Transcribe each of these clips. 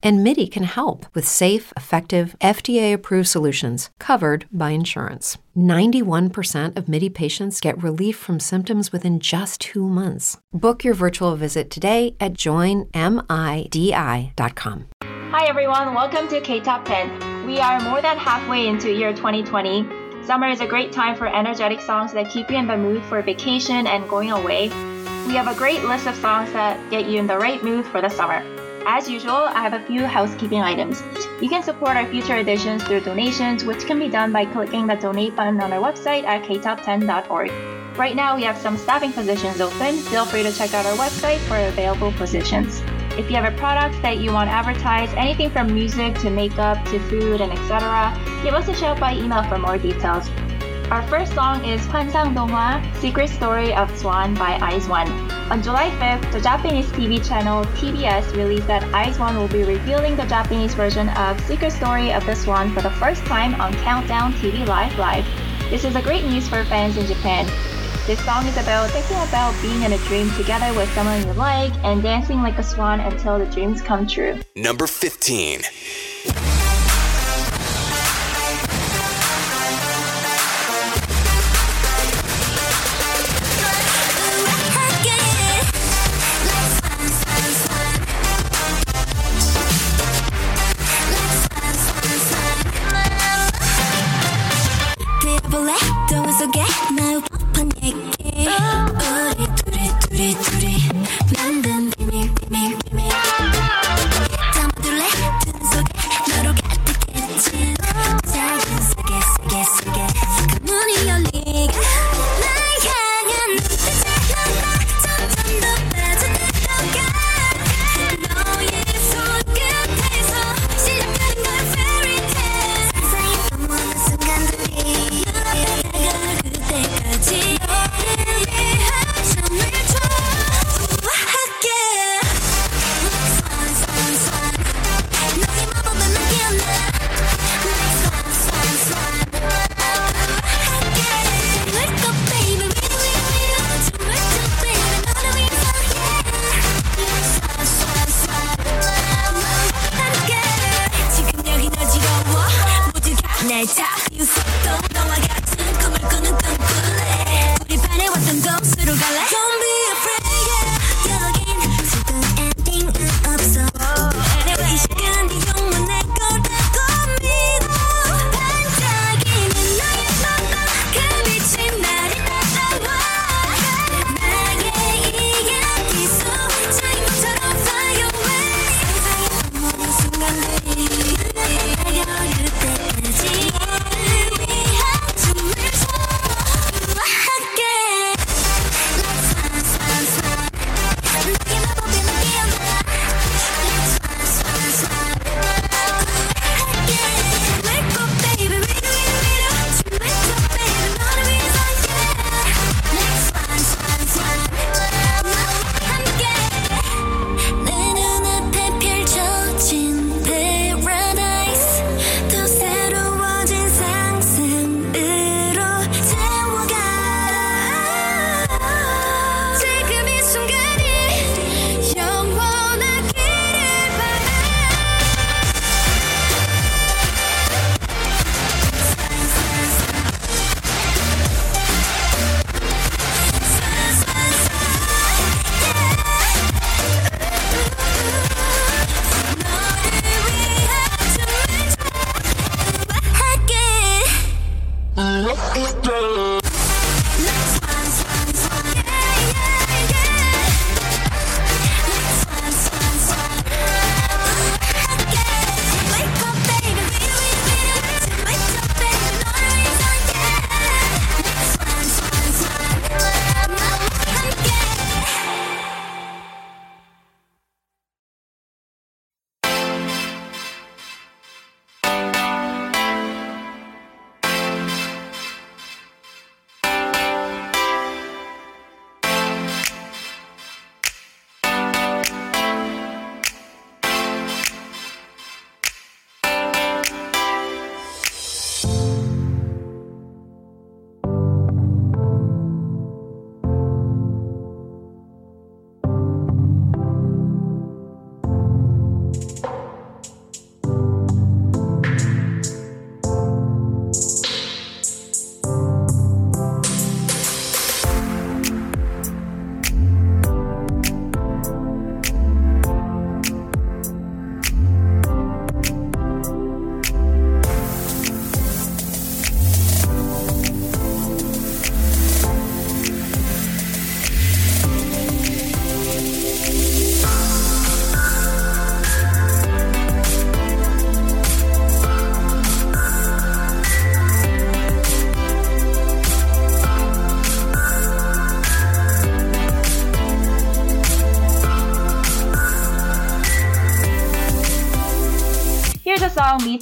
And MIDI can help with safe, effective, FDA approved solutions covered by insurance. 91% of MIDI patients get relief from symptoms within just two months. Book your virtual visit today at joinmidi.com. Hi everyone, welcome to K Top 10. We are more than halfway into year 2020. Summer is a great time for energetic songs that keep you in the mood for vacation and going away. We have a great list of songs that get you in the right mood for the summer. As usual, I have a few housekeeping items. You can support our future editions through donations, which can be done by clicking the donate button on our website at ktop10.org. Right now, we have some staffing positions open. Feel free to check out our website for available positions. If you have a product that you want advertised, anything from music to makeup to food and etc., give us a shout by email for more details. Our first song is Pansang Doma, Secret Story of Swan by IZ*ONE. On July 5th, the Japanese TV channel TBS released that IZ*ONE will be revealing the Japanese version of Secret Story of the Swan for the first time on Countdown TV Live Live. This is a great news for fans in Japan. This song is about thinking about being in a dream together with someone you like and dancing like a swan until the dreams come true. Number 15. 볼래? 동화 속에 날 법한 얘기 우리 둘이 둘이 둘이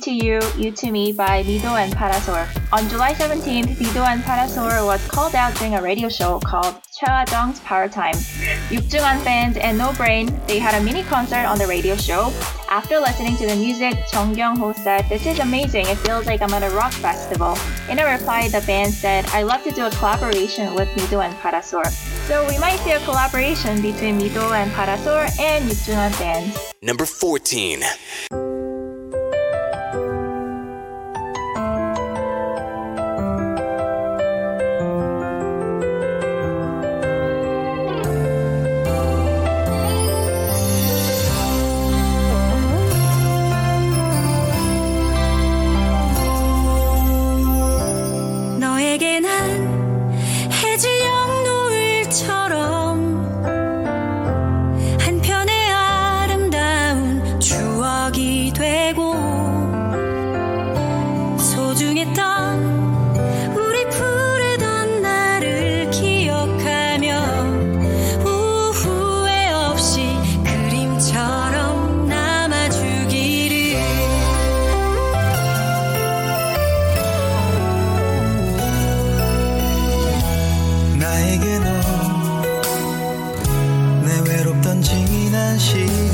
to You, You to Me by Mido and Falasol. On July 17th, Mido and Falasol was called out during a radio show called Jung's Power Time. Yukjungan fans and No Brain, they had a mini concert on the radio show. After listening to the music, Chung Kyung-ho said, This is amazing, it feels like I'm at a rock festival. In a reply, the band said, I love to do a collaboration with Mido and Falasol. So we might see a collaboration between Mido and Falasol and Yukjungan fans. Number 14.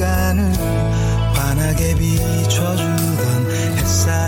시간을 환하게 비춰주던 햇살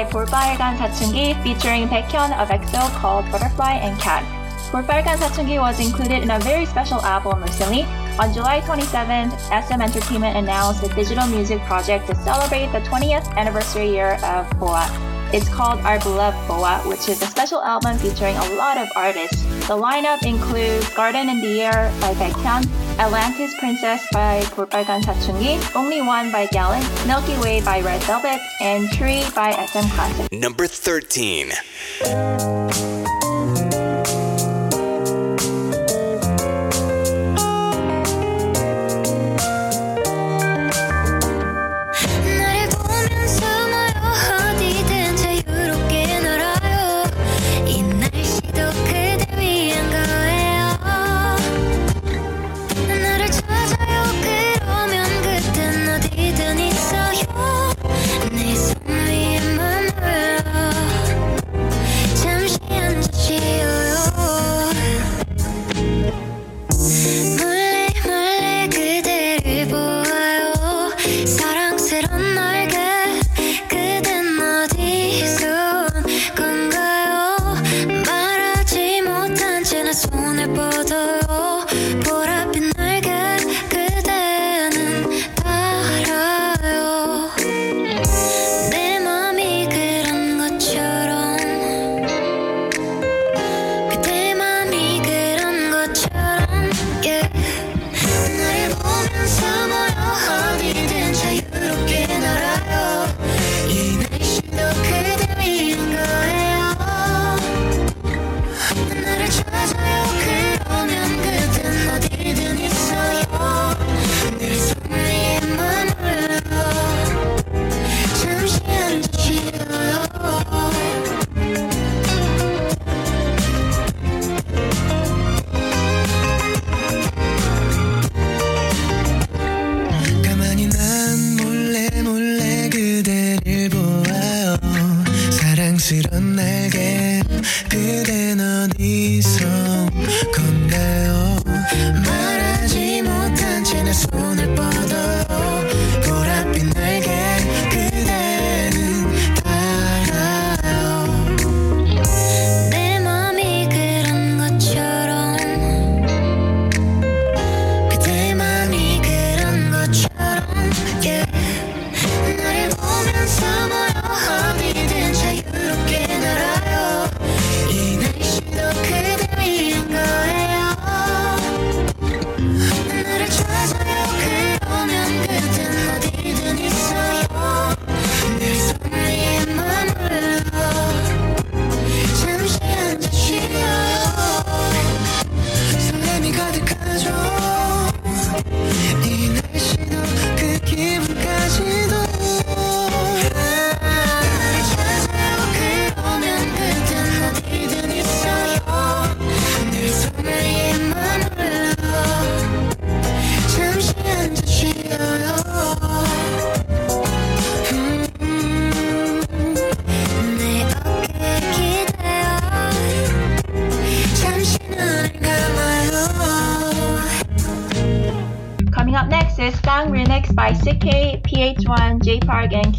song by 볼빨간 사춘기 featuring Baekhyun of EXO called Butterfly and Cat. 볼빨간 사춘기 was included in a very special album recently. On July 27th, SM Entertainment announced a digital music project to celebrate the 20th anniversary year of BoA. It's called Our Beloved BoA, which is a special album featuring a lot of artists. The lineup includes Garden in the Air by Baekhyun, Atlantis Princess by 볼빨간 사춘기, Only One by Gallant, Milky Way by Red Velvet, and Tree by SM Classic. Number 13.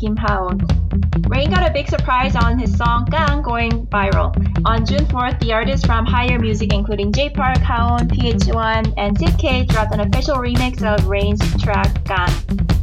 Rain got a big surprise on his song Gang going viral. On June 4th, the artists from Higher Music, including J Park, Haon, PH1, and CK, dropped an official remix of Rain's track Gang.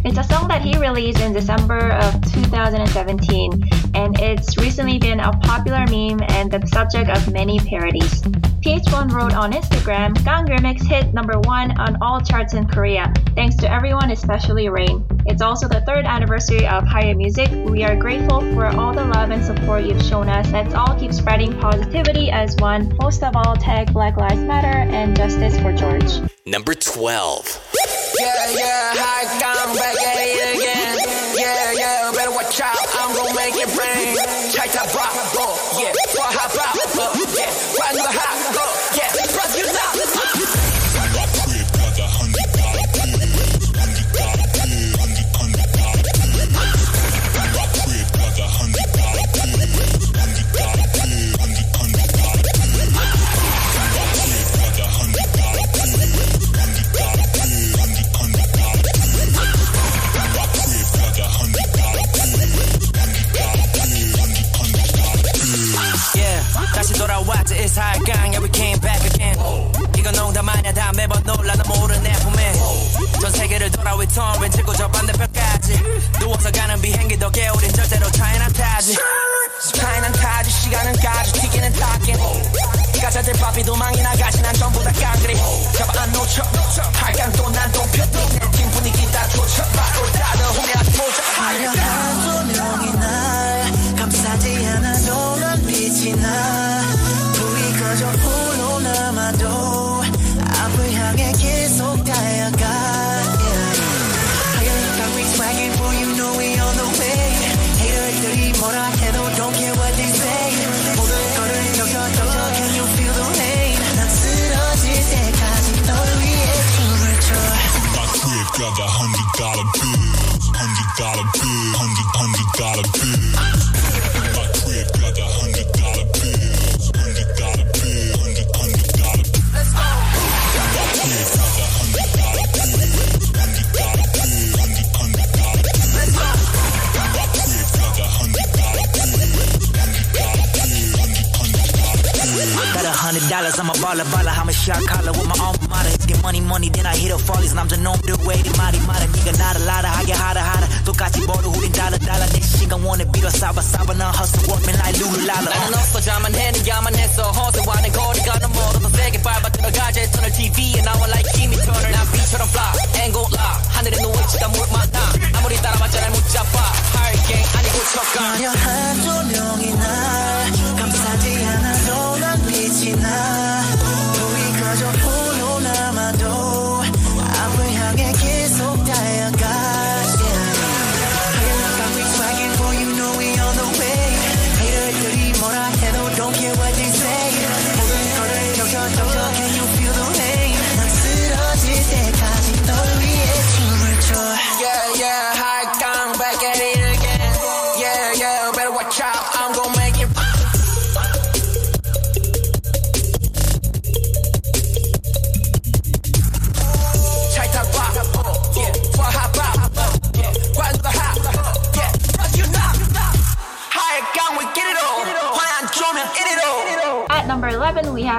It's a song that he released in December of 2017, and it's recently been a popular meme and the subject of many parodies. PH1 wrote on Instagram, Gang remix hit number one on all charts in Korea, thanks to everyone, especially Rain. It's also the third anniversary of Higher Music. We are grateful for all the love and support you've shown us. Let's all keep spreading positivity as one. Most of all, tag Black Lives Matter and justice for George. Number 12. Yeah, yeah, I come back at it again. Yeah, yeah, better watch out, I'm gonna make it rain. Check the yeah, yeah,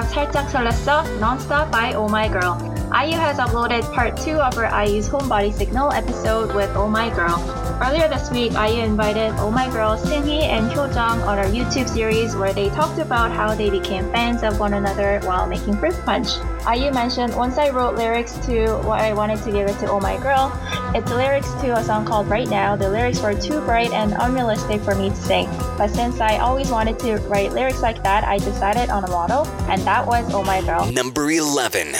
11, we have 살짝 설렜어 Nonstop by Oh My Girl. IU has uploaded part 2 of her IU's Homebody Signal episode with Oh My Girl. Earlier this week, IU invited Oh My Girl Seunghee and Hyojung on our YouTube series where they talked about how they became fans of one another while making Fruit Punch. IU mentioned once I wrote lyrics to what I wanted to give it to Oh My Girl, it's lyrics to a song called Right Now. The lyrics were too bright and unrealistic for me to sing. But since I always wanted to write lyrics like that, I decided on a model, and that was Oh My Girl. Number 11.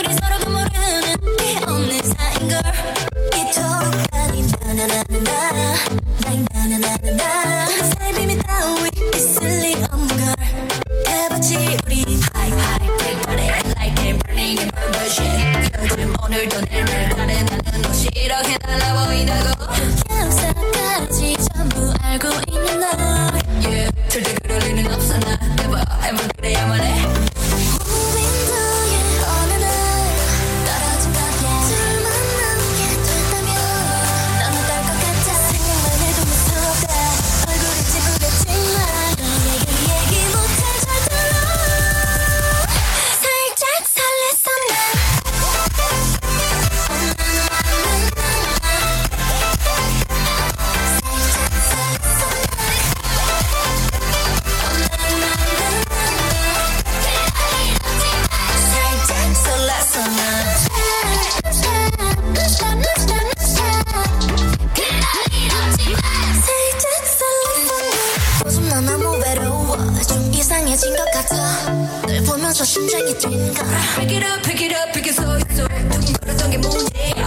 우리 서로가 오늘도 내일 다른 나는 너 싫어해 달라 보인다고. 역사까지 전부 알고 있는 너 이상해진 것 같아 널 보면서 심장이 뛴다 Pick it up pick it up pick it so so 두근거렸던 게 문제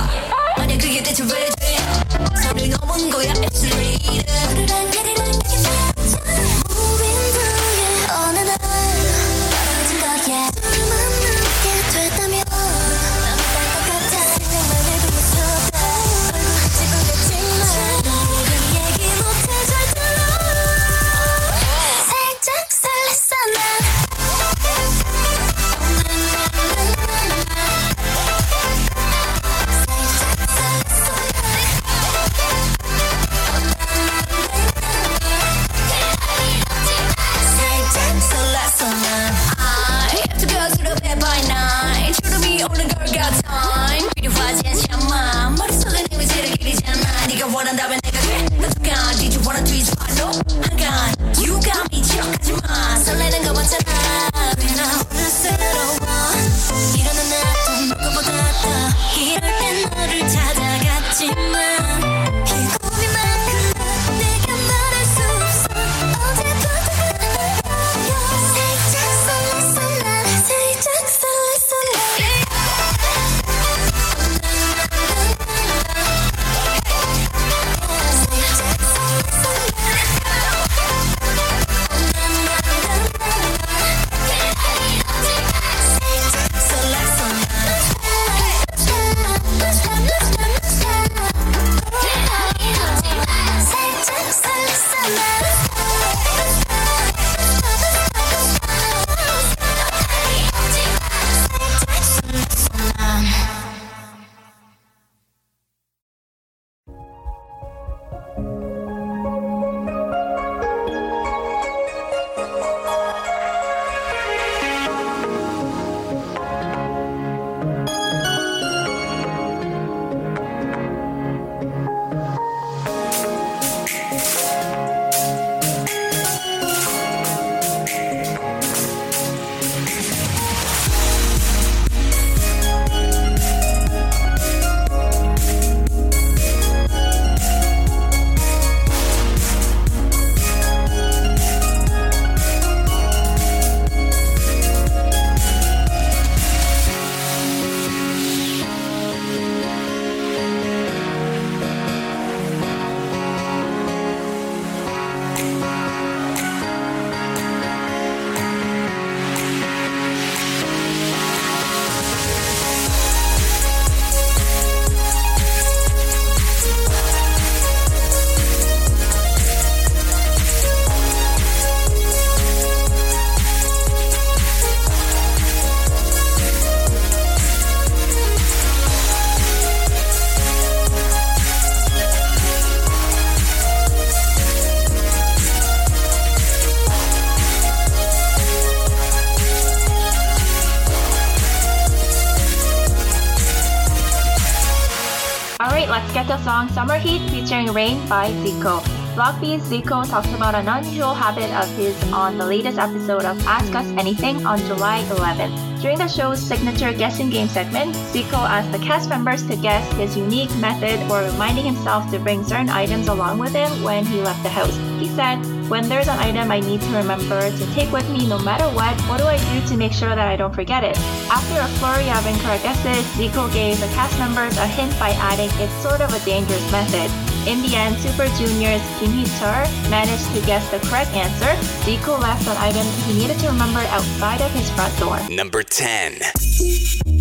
Summer Hate featuring Rain by Zico. Block Zico talks about an unusual habit of his on the latest episode of Ask Us Anything on July 11th. During the show's signature guessing game segment, Zico asked the cast members to guess his unique method for reminding himself to bring certain items along with him when he left the house. He said, When there's an item I need to remember to take with me no matter what, what do I do to make sure that I don't forget it? After a flurry of incorrect guesses, Zico gave the cast members a hint by adding it's sort of a dangerous method. In the end, Super Junior's Kim Hee-chul managed to guess the correct answer. Zico left an item he needed to remember outside of his front door. Number 10.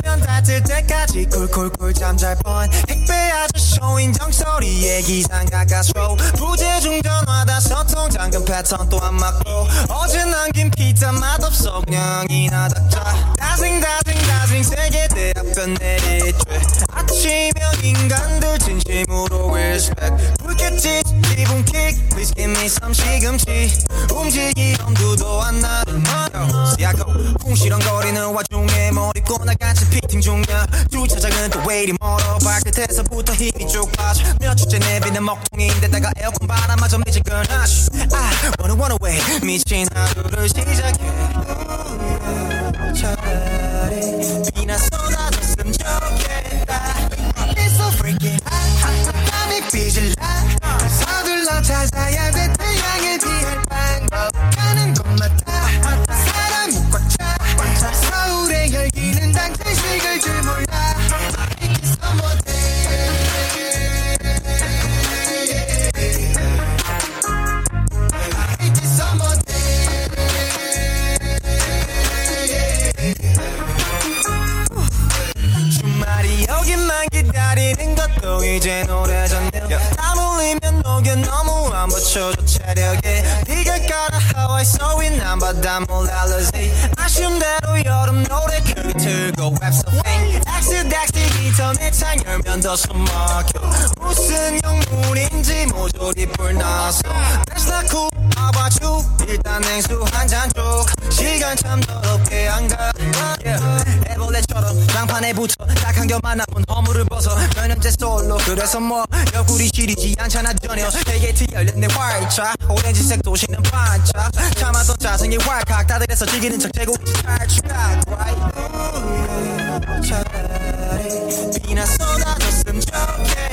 하마터면 닿을 때까지 콜콜콜 잠잘 뻔. 택배 아저씨 인정 소리에 기상 가까스로. 부재 중 전화다 소통 잠금 패턴 또안 맞고. 어제 남긴 피자 맛없어 그냥 이나 닥자. 다싱 다싱 다싱 세계 대학변 내리쬐. 아침형 인간들 진심으로 respect. 불쾌지 기분 킥 Please give me some 시금치. 움직이 엄두도 안 나는 너. 시야고 궁시렁거리는 와중에 나간 채 피팅 중이야. 주차장은 또왜 이리 멀어? 발끝에서부터 힘이 쭉 빠져. 몇 주째 내비는 먹통인데다가 에어컨 바람마저 미지근하 I wanna run away 미친 하루를 시작해. 차라리 비나 더 숨막혀. 무슨 영문인지 모조리 불나서. That's not cool How about you 일단 냉수 한잔 쭉 시간 참 더럽게 안가. Yeah. 애벌레처럼 장판에 붙어 딱 한 겹만 남은 허물을 벗어. 몇 년째 솔로 그래서 뭐. 옆구리 시리지 않잖아 전혀. 게이트 열린 내 활짝 오렌지색 도시는 반짝 참았던 짜증이 왈칵 다들 해서 즐기는 척 재고 있지 탈출각 right? 차라리 비나 don't care.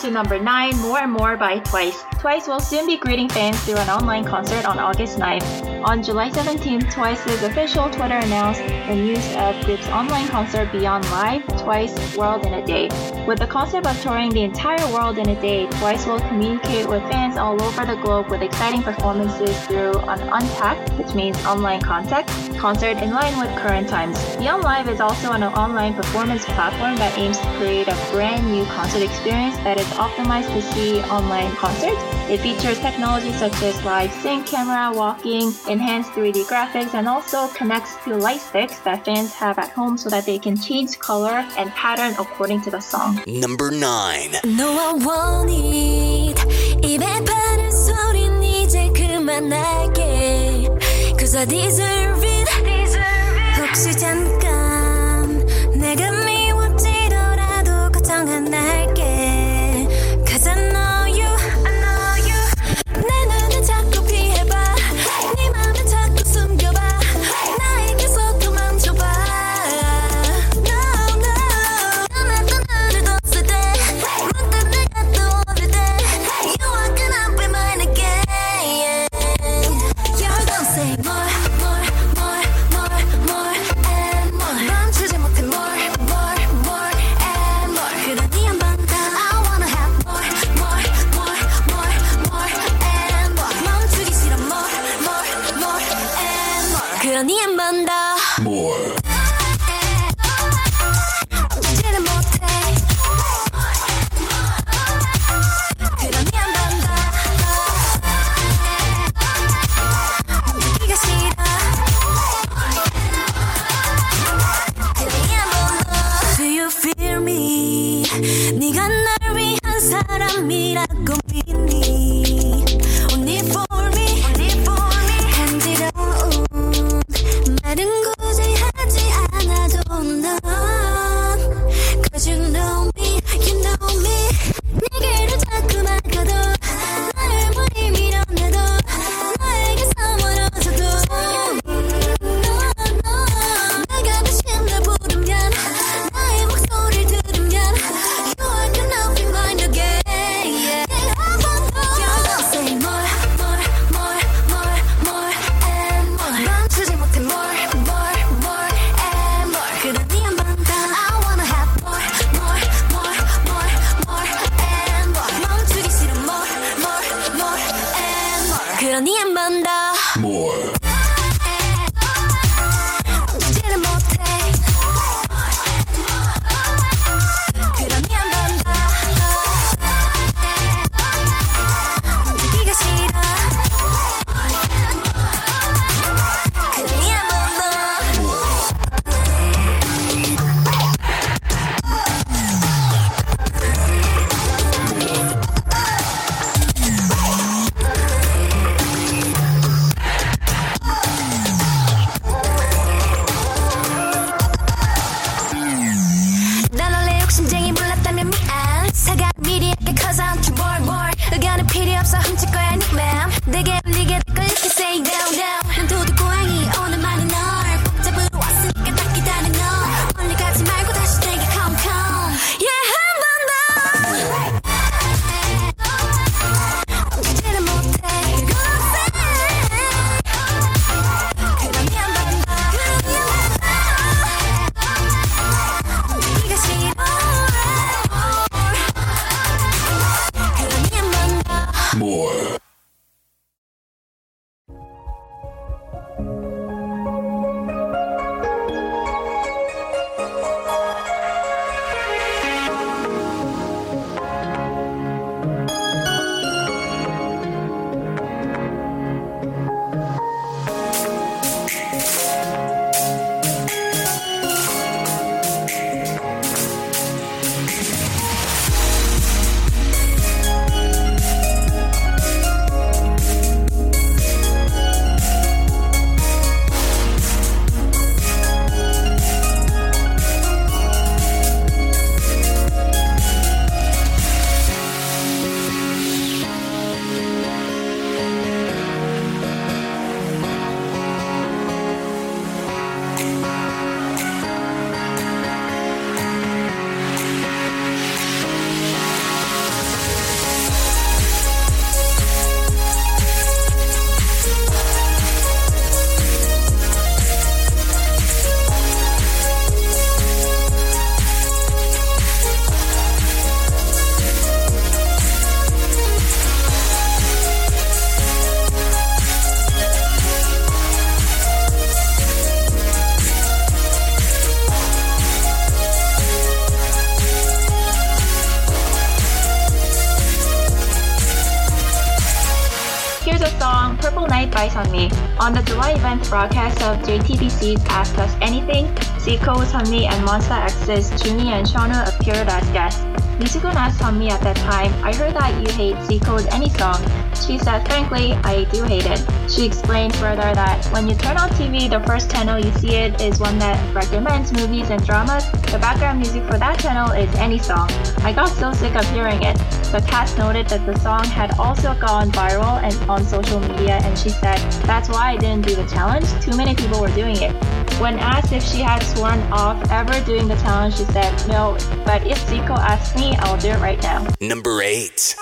to number 9, More and More by Twice. Twice will soon be greeting fans through an online concert on August 9th. On July 17th, Twice's official Twitter announced the news of group's online concert Beyond Live, Twice World in a Day. With the concept of touring the entire world in a day, Twice will communicate with fans all over the globe with exciting performances through an untact which means online context, concert in line with current times. Beyond Live is also an online performance platform that aims to create a brand new concert experience that is optimized to see online concerts. It features technology such as live sync, camera, walking, enhanced 3D graphics, and also connects to light sticks that fans have at home so that they can change color and pattern according to the song. Number 9. No, I 입에 바른 소린 이제 그만할게. Cause it. നീ എമ്പന്താ more. JTBC's Ask Us Anything, Zico, Sunmi, and Monsta X's Jooheon and Shownu appeared as guests. Lee asked Sunmi at that time, I heard that you hate Zico's Any Song. She said, frankly, I do hate it. She explained further that when you turn on TV, the first channel you see it is one that recommends movies and dramas. The background music for that channel is Any Song. I got so sick of hearing it. The cast noted that the song had also gone viral and on social media, and she said, That's why I didn't do the challenge. Too many people were doing it. When asked if she had sworn off ever doing the challenge, she said, No, but if Zico asks me, I'll do it right now. Number 8.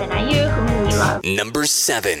and whom we love. Number seven.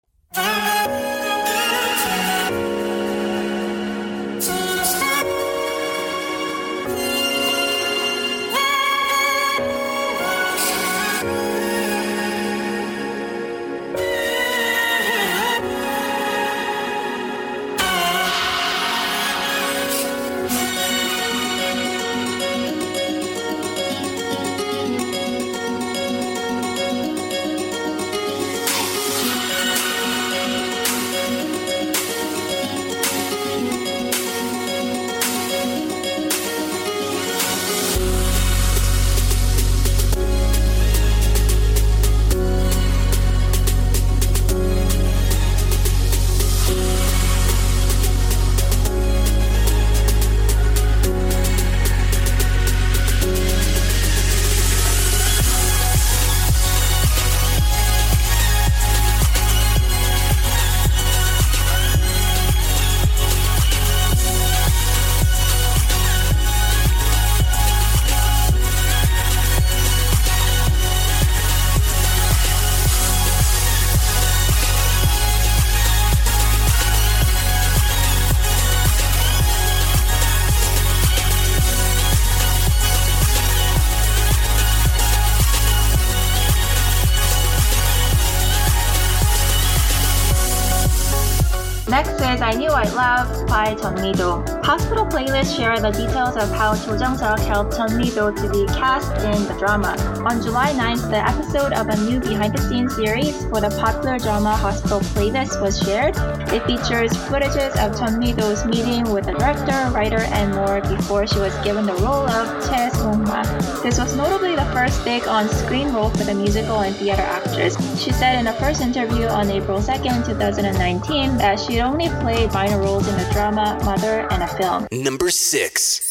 I By. Hospital playlists share the details of how Cho Jung-seok helped Jeon Mi-do to be cast in the drama. On July 9th, the episode of a new behind-the-scenes series for the popular drama Hospital playlist was shared. It features footages of Jeon Mi-do's meeting with the director, writer, and more before she was given the role of Chae Song-hwa. This was notably the first big on-screen role for the musical and theater actress. She said in a first interview on April 2nd, 2019, that she only played minor roles in a drama, mother, and a film. Number 6.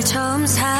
널 처음 사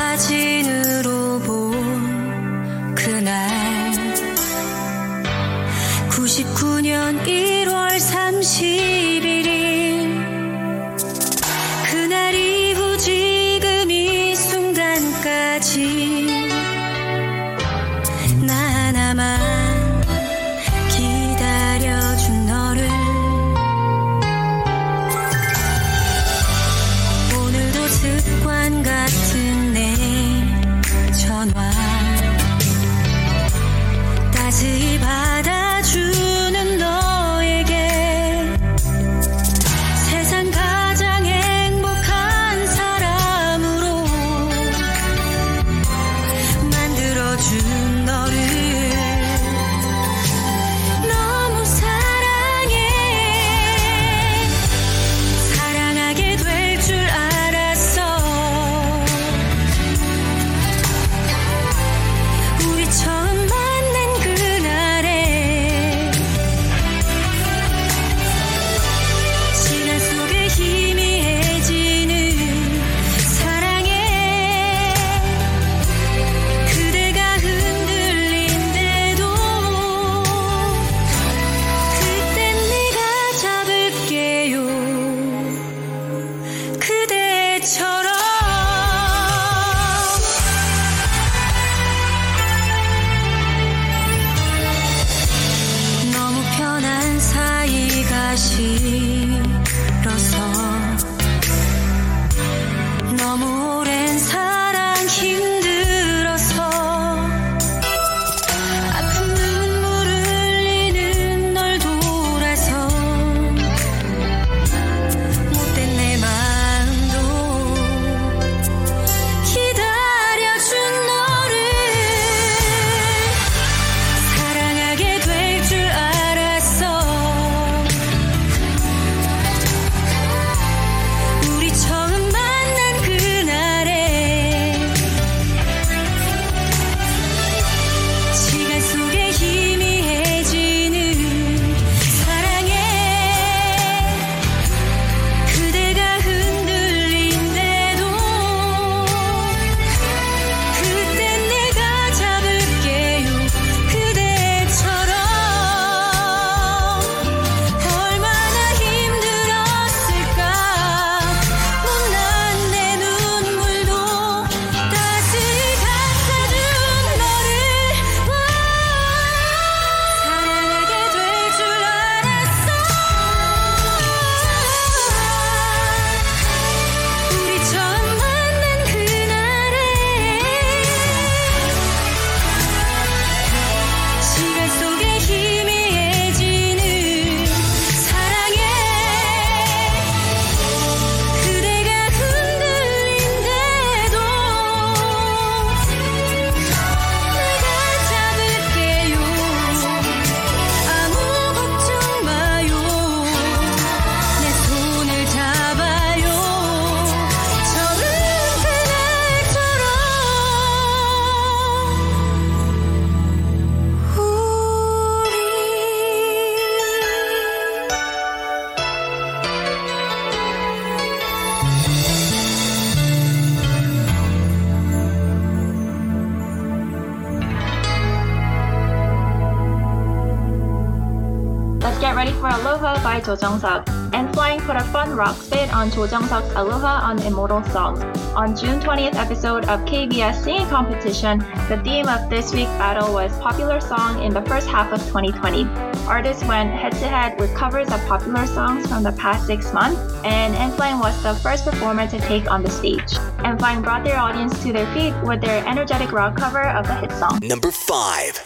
Cho Jung Suk, N.Flying for a fun rock spit on Cho Jung Suk's Aloha on Immortal Songs. On June 20th episode of KBS Singing Competition, the theme of this week's battle was popular song in the first half of 2020. Artists went head to head with covers of popular songs from the past six months, and N.Flying was the first performer to take on the stage. N.Flying brought their audience to their feet with their energetic rock cover of the hit song. Number five.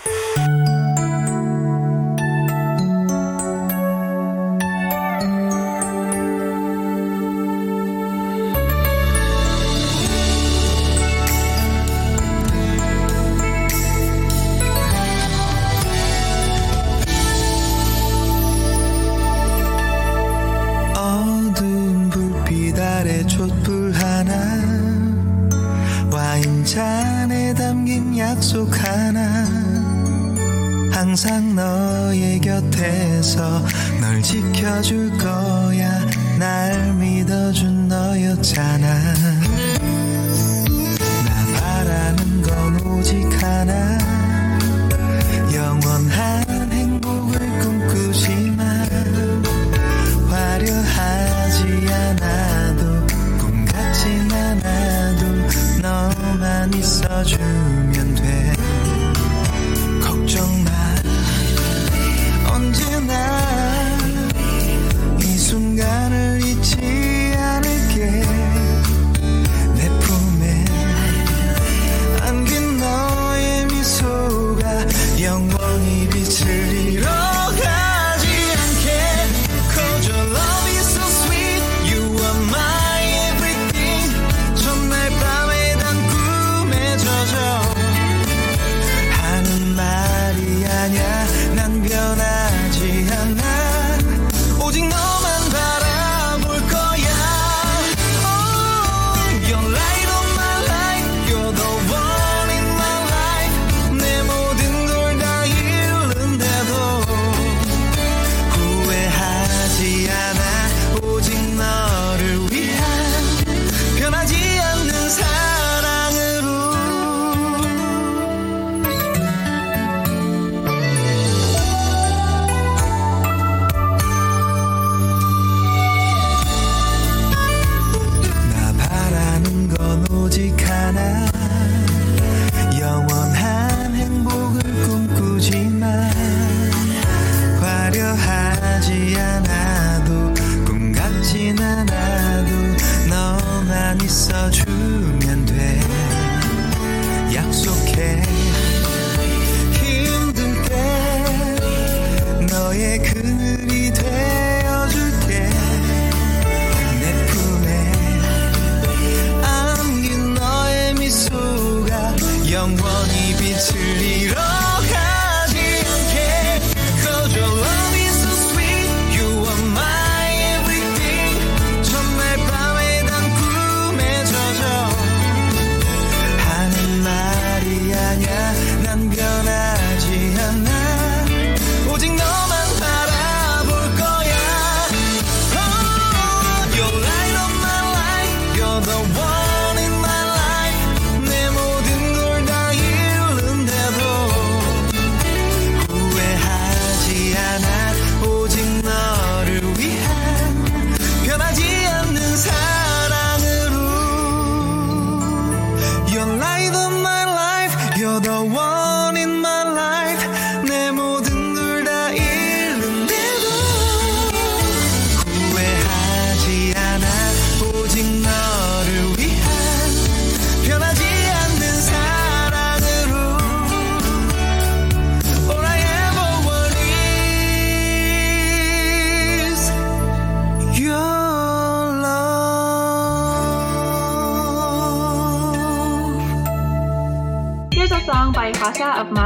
now.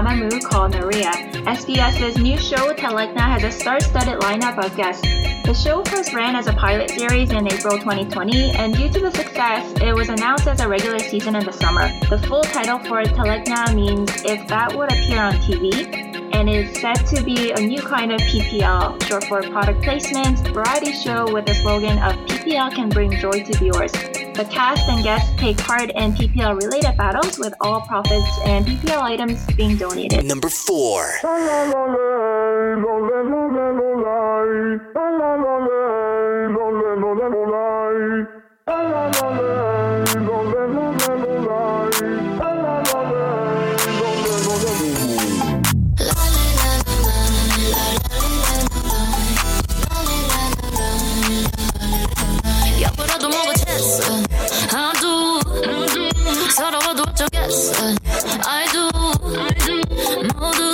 Mamamoo called Maria. SBS's new show Telekna has a star-studded lineup of guests. The show first ran as a pilot series in April 2020, and due to the success, it was announced as a regular season in the summer. The full title for Telekna means If That Would Appear on TV, and is said to be a new kind of PPL, short for product placement, variety show with the slogan of PPL can bring joy to viewers. The cast and guests take part in PPL related battles with all profits and PPL items being donated. Number four. 어쩌겠어. I do 서러워도 어쩌겠어. I do. 모두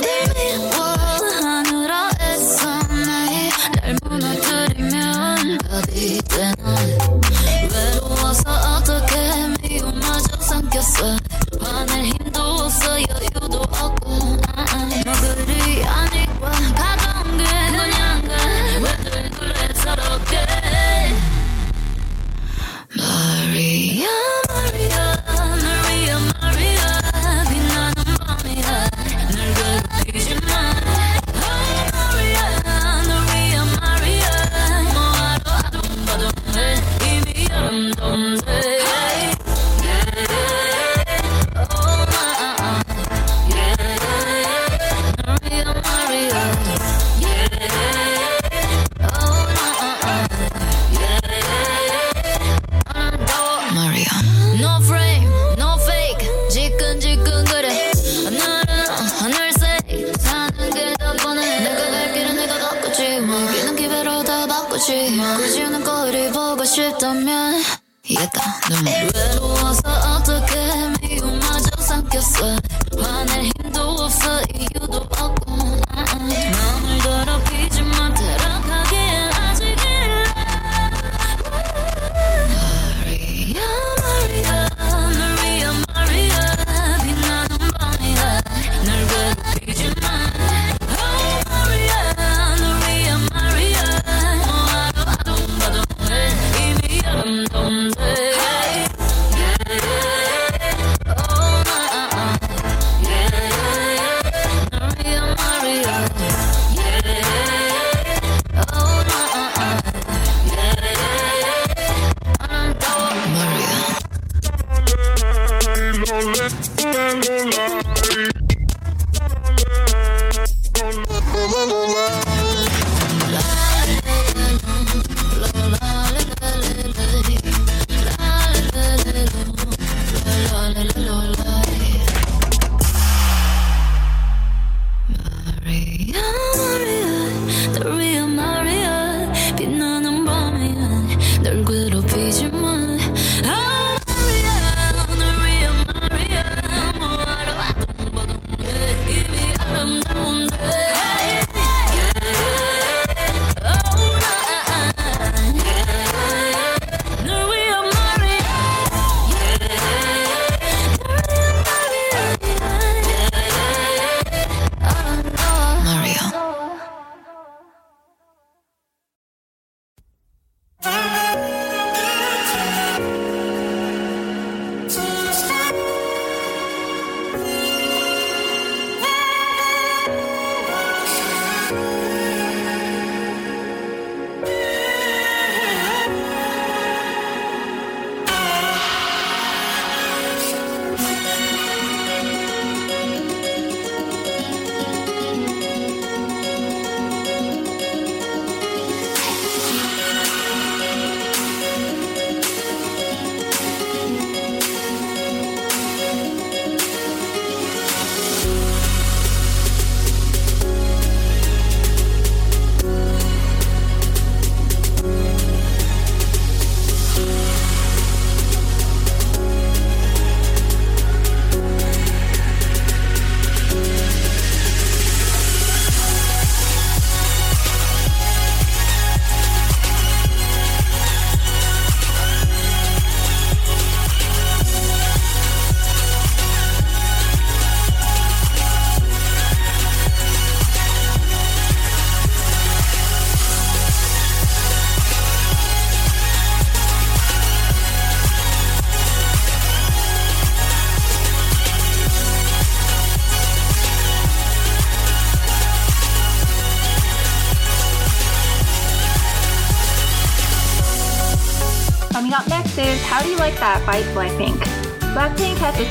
strip them, yeah. Yeah, the moon. Red walls are out to get me, you might just have your sweat. Mine ain't do it for you, do it for.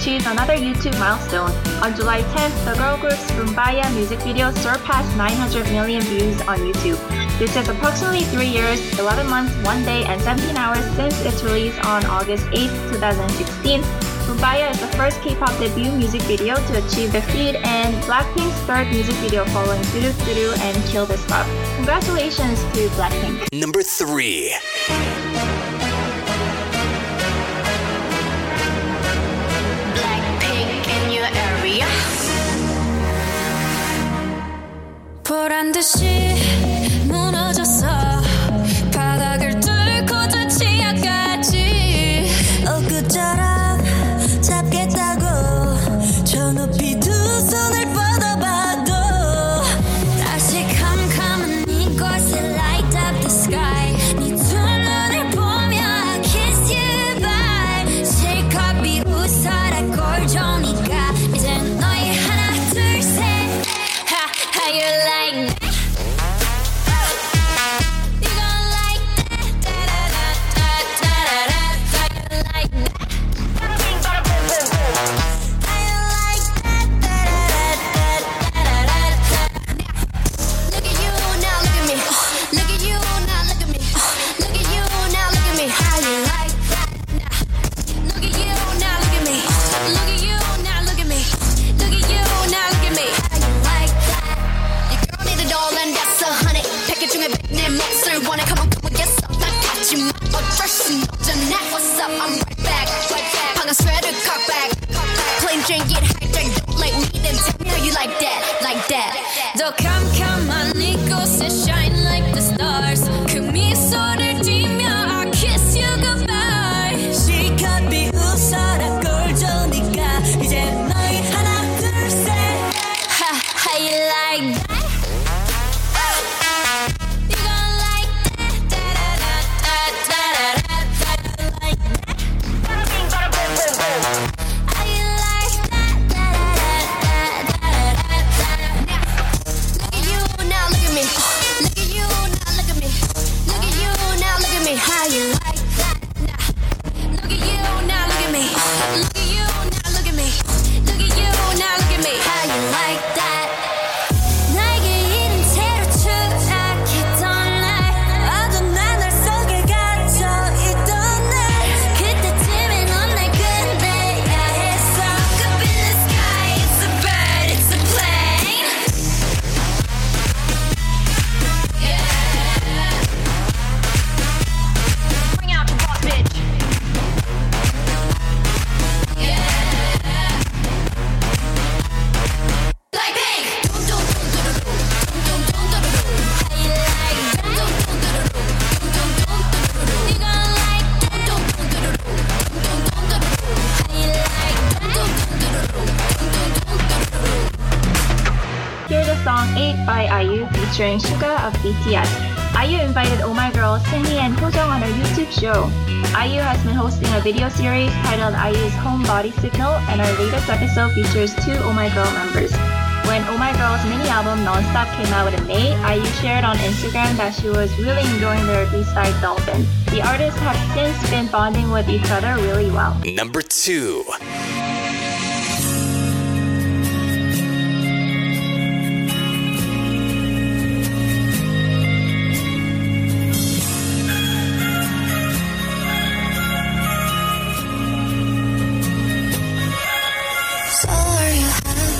achieved another YouTube milestone. On July 10th, the girl group's Boombayah music video surpassed 900 million views on YouTube. This is approximately 3 years, 11 months, 1 day, and 17 hours since its release on August 8, 2016. Boombayah is the first K-pop debut music video to achieve the feat and Blackpink's third music video following Ddu-du Ddu-du and Kill This Love. Congratulations to Blackpink. Number 3 보란 듯이 Body Signal, and our latest episode features two Oh My Girl members. When Oh My Girl's mini album Nonstop came out in May, IU shared on Instagram that she was really enjoying their B-side Dolphin. The artists have since been bonding with each other really well. Number two. Bye.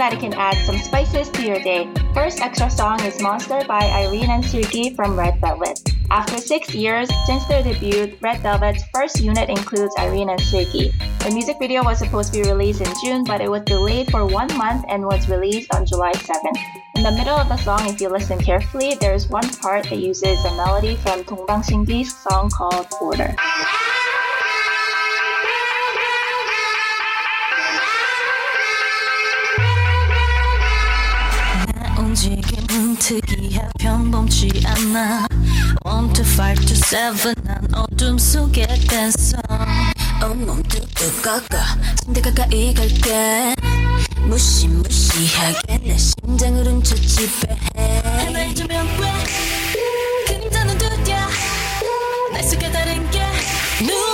that it can add some spices to your day. First extra song is Monster by Irene and Seulgi from Red Velvet. After six years since their debut, Red Velvet's first unit includes Irene and Seulgi. The music video was supposed to be released in June, but it was delayed for one month and was released on July 7th. In the middle of the song, if you listen carefully, there is one part that uses a melody from Dong Bang Shin Ki's song called Border. 특이해 평범치 않아. 1 to 5 to 7난 어둠 속에 댄서. 온몸 뚝뚝 꺾어 침대 가까이 갈게. 무시무시하게 내 심장을 훔쳐 지배해 하나의 조명 왜 그림자는 두드려 날 속에 다른 게 누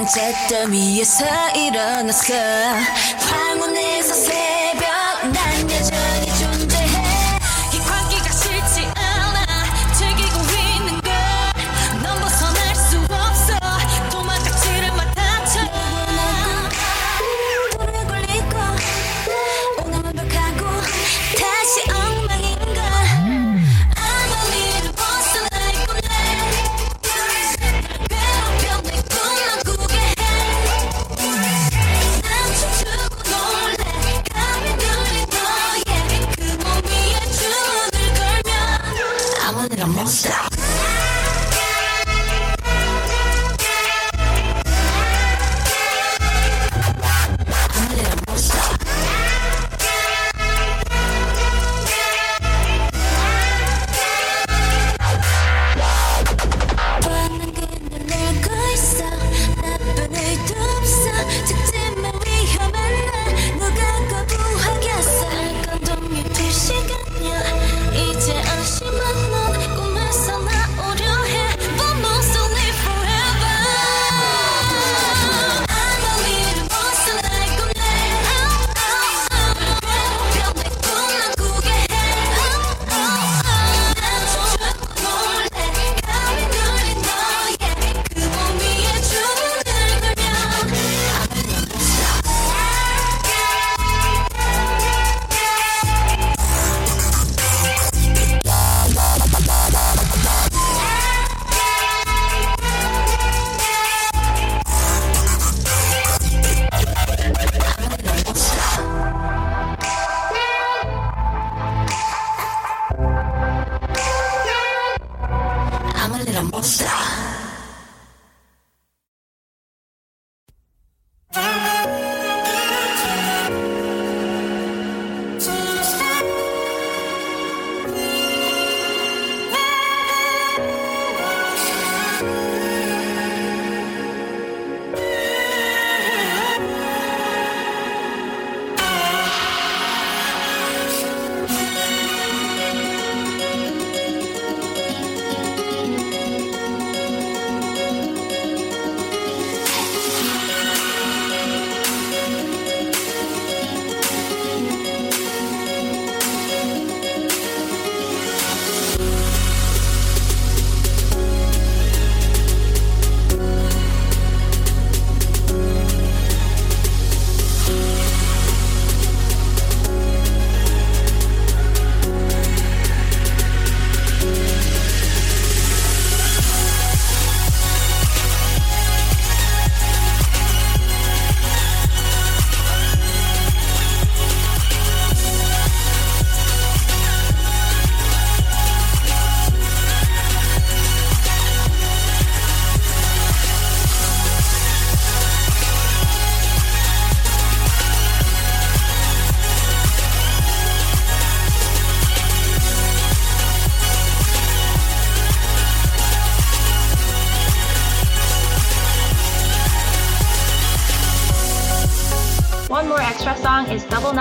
땅 잿더미에서 일어났어.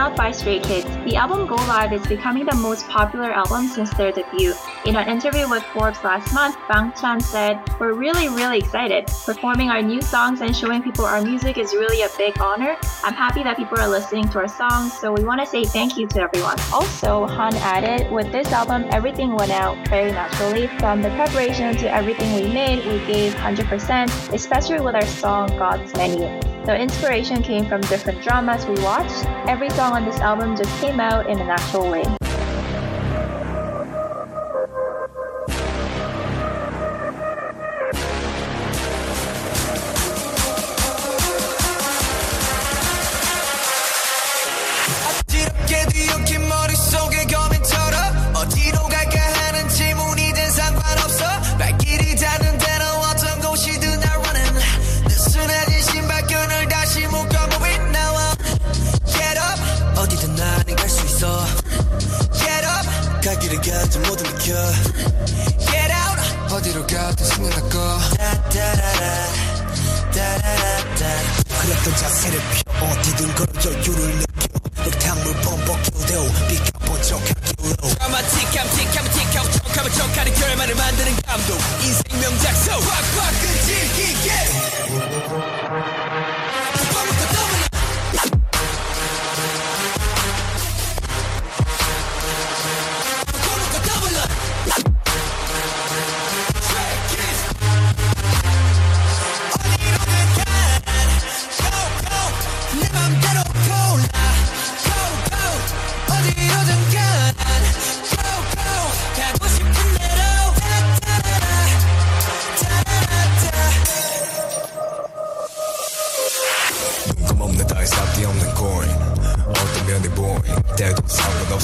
Knot by Stray Kids. The album Go Live is becoming the most popular album since their debut. In an interview with Forbes last month, Bang Chan said, We're really, really excited. Performing our new songs and showing people our music is really a big honor. I'm happy that people are listening to our songs, so we want to say thank you to everyone. Also, Han added, With this album, everything went out very naturally. From the preparation to everything we made, we gave 100%, especially with our song God's Menu. The inspiration came from different dramas we watched. Every song on this album just came out in a natural way. 길을 가지 모두 비켜 Get out 어디로 가든 신경 닦어 다다라라 다라라다 그랬던 자세를 펴 어디든 걸어 여유를 느껴 흙탕물 범벅 교대오 비가 번쩍하기로 드라마틱함 틱함 틱하고 척하면 척하는 결말을 만드는 감독 인생 명작서 꽉꽉 끈질기게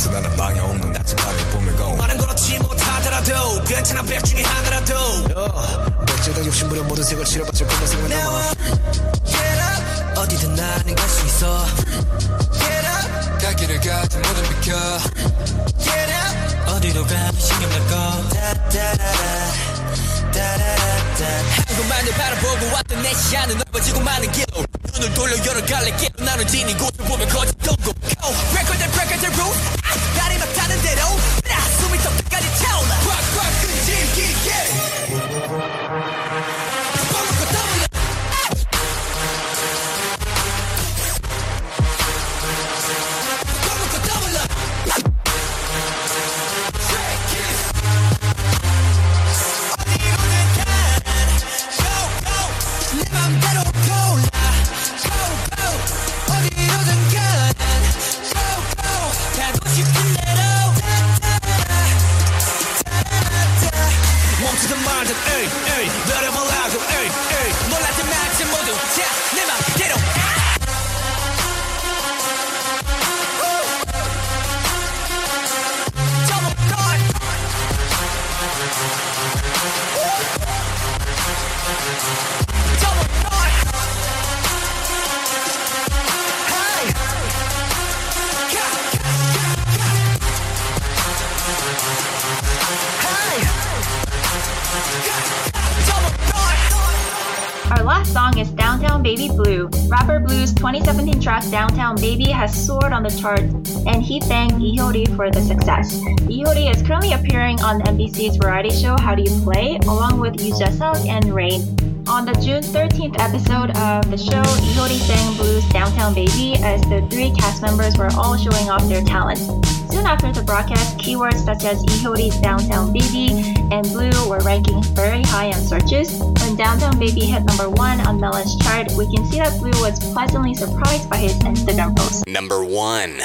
상관없어 나는 방해 없는 낮은 밤에 봄을 고 말은 그렇지 못하더라도 괜찮아 백 중에 하나라도. 백제다 욕심부려 모든 색을 칠해봤자 검은색만 남아 Get up. 어디든 나는 갈 수 있어. Get up. 갈 길을 가지 모든 비켜. Get up. 어디로 가면 신경 날거. 다다라라 다라라다. 한곳만을 바라보고 왔던 내 시야는 넓어지고 많은 길로 눈을 돌려 여러 갈래 길로 나눠진 이곳을 보면 거짓 동고 Go break the break the rules 아, 다리 has soared on the charts, and he thanked Lee Hyori for the success. Lee Hyori is currently appearing on MBC's variety show How Do You Play, along with Yoo Jae-suk and Rain. On the June 13th episode of the show, Lee Hyori sang Bloo's Downtown Baby as the three cast members were all showing off their talent. Soon after the broadcast, keywords such as Lee Hyori's Downtown Baby and Blue were ranking very high on searches. When Downtown Baby hit number one on Melon's chart, we can see that Bloo was pleasantly surprised by his Instagram post. Number one.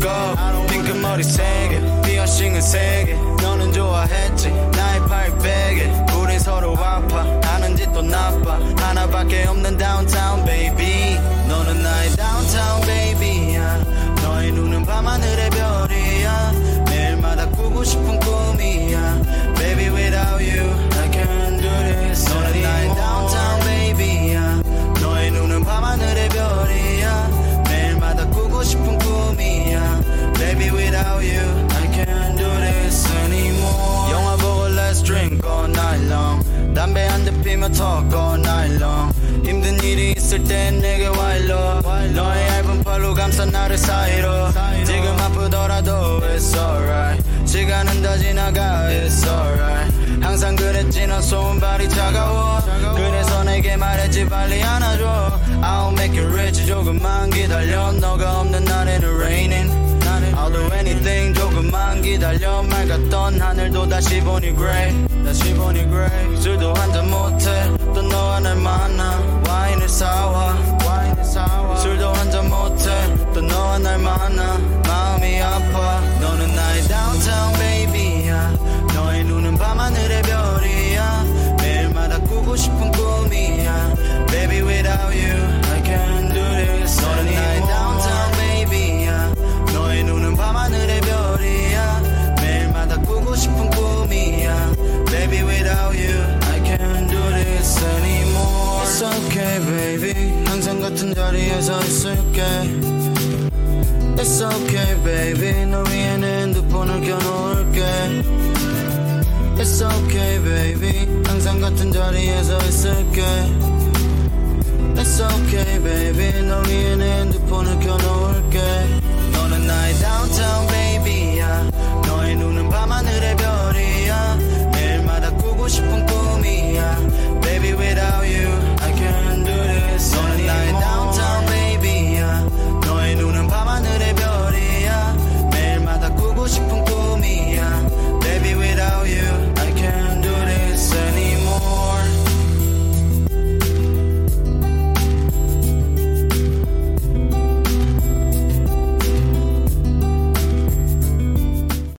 Go 핑크 머리 세게 피어싱은 세게 피며 talk all night long. 힘든 일이 있을 땐 내게 와일러 너의 얇은 팔로 감싼 나를 사이로. 지금 아프더라도 it's alright. 시간은 다 지나가 it's alright. 항상 그랬지 넌 손발이 차가워. 그래서 내게 말했지 빨리 안아줘. I'll make you rich 조금만 기다려. 너가 없는 날에는 raining. I'll do anything 조금만 기다려. 맑았던 하늘도 다시 보니 gray 보니 gray 술도 한잔 못해 또 너와 날 만나 와인을 사와 와인을 사와 술도 한잔 못해 또 너와 날 만나 It's okay baby 항상 같은 자리에서 있을게 It's okay baby 너 위에는 핸드폰을 켜놓을게 It's okay baby 항상 같은 자리에서 있을게 It's okay baby 너 위에는 핸드폰을 켜놓을게 너는 나의 downtown